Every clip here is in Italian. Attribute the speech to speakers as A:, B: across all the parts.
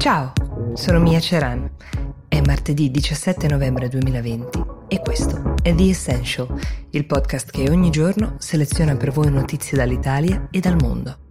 A: Ciao, sono Mia Ceran. È martedì 17 novembre 2020 e questo è The Essential, il podcast che ogni giorno seleziona per voi notizie dall'Italia e dal mondo.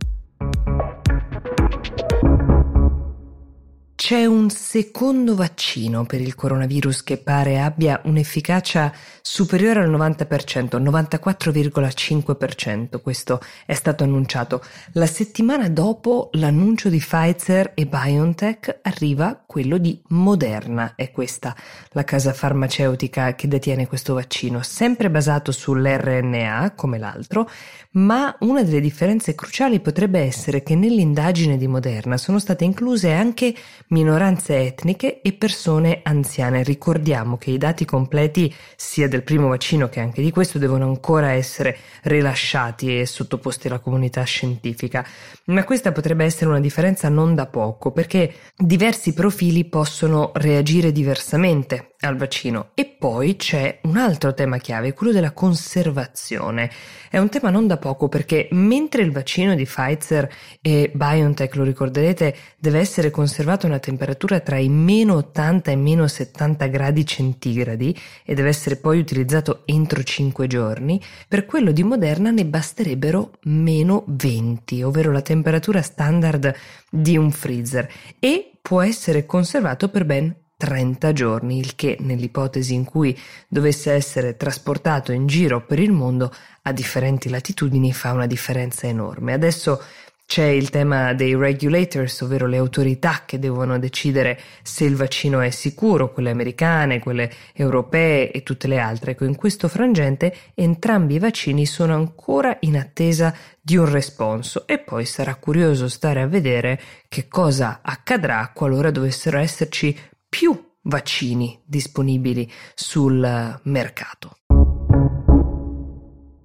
A: C'è un secondo vaccino per il coronavirus che pare abbia un'efficacia superiore al 90%, 94,5%, questo è stato annunciato. La settimana dopo l'annuncio di Pfizer e BioNTech arriva quello di Moderna, è questa la casa farmaceutica che detiene questo vaccino, sempre basato sull'RNA come l'altro, ma una delle differenze cruciali potrebbe essere che nell'indagine di Moderna sono state incluse anche minoranze etniche e persone anziane. Ricordiamo che i dati completi sia del primo vaccino che anche di questo devono ancora essere rilasciati e sottoposti alla comunità scientifica, ma questa potrebbe essere una differenza non da poco perché diversi profili possono reagire diversamente al vaccino. E poi c'è un altro tema chiave, quello della conservazione. È un tema non da poco perché mentre il vaccino di Pfizer e BioNTech, lo ricorderete, deve essere conservato una temperatura tra i meno 80 e meno 70 gradi centigradi e deve essere poi utilizzato entro 5 giorni, per quello di Moderna ne basterebbero meno 20, ovvero la temperatura standard di un freezer e può essere conservato per ben 30 giorni, il che nell'ipotesi in cui dovesse essere trasportato in giro per il mondo a differenti latitudini fa una differenza enorme. Adesso c'è il tema dei regulators, ovvero le autorità che devono decidere se il vaccino è sicuro, quelle americane, quelle europee e tutte le altre. Ecco, in questo frangente entrambi i vaccini sono ancora in attesa di un responso e poi sarà curioso stare a vedere che cosa accadrà qualora dovessero esserci più vaccini disponibili sul mercato.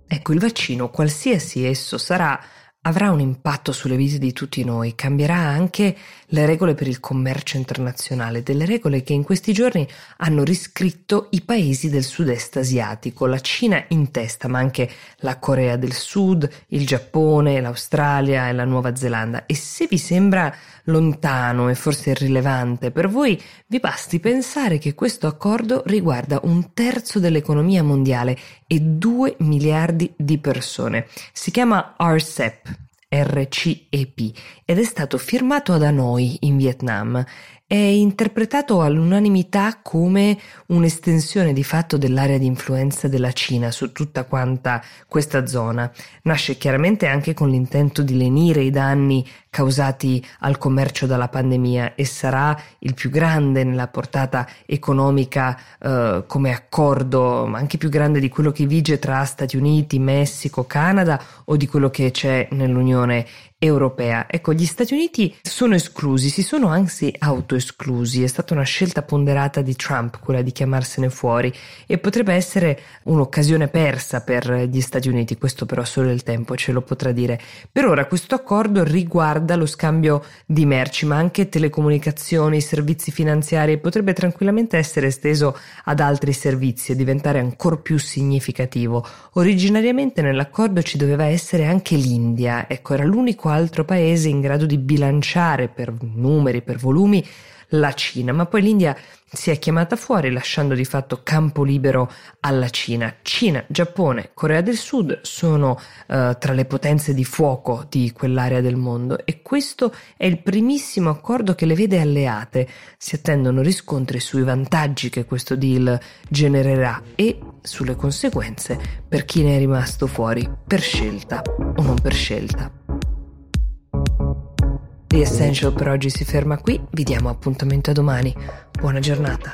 A: Ecco, il vaccino, qualsiasi esso sarà, avrà un impatto sulle vite di tutti noi, cambierà anche le regole per il commercio internazionale, delle regole che in questi giorni hanno riscritto i paesi del sud-est asiatico, la Cina in testa, ma anche la Corea del Sud, il Giappone, l'Australia e la Nuova Zelanda. E se vi sembra lontano e forse irrilevante per voi, vi basti pensare che questo accordo riguarda un terzo dell'economia mondiale e 2 miliardi di persone. Si chiama RCEP, RCEP ed è stato firmato ad Hanoi in Vietnam è interpretato all'unanimità come un'estensione di fatto dell'area di influenza della Cina su tutta quanta questa zona. Nasce chiaramente anche con l'intento di lenire i danni causati al commercio dalla pandemia e sarà il più grande nella portata economica eh, come accordo, anche più grande di quello che vige tra Stati Uniti, Messico, Canada o di quello che c'è nell'Unione europea. Ecco, gli Stati Uniti sono esclusi, si sono anzi autoesclusi, è stata una scelta ponderata di Trump quella di chiamarsene fuori e potrebbe essere un'occasione persa per gli Stati Uniti, questo però solo il tempo ce lo potrà dire. Per ora questo accordo riguarda lo scambio di merci, ma anche telecomunicazioni, servizi finanziari e potrebbe tranquillamente essere esteso ad altri servizi e diventare ancora più significativo. Originariamente nell'accordo ci doveva essere anche l'India, ecco, era l'unico altro paese in grado di bilanciare per numeri, per volumi la Cina, ma poi l'India si è chiamata fuori lasciando di fatto campo libero alla Cina. Cina, Giappone, Corea del Sud sono uh, tra le potenze di fuoco di quell'area del mondo e questo è il primissimo accordo che le vede alleate. Si attendono riscontri sui vantaggi che questo deal genererà e sulle conseguenze per chi ne è rimasto fuori per scelta o non per scelta. The Essential per oggi si ferma qui, vi diamo appuntamento a domani. Buona giornata.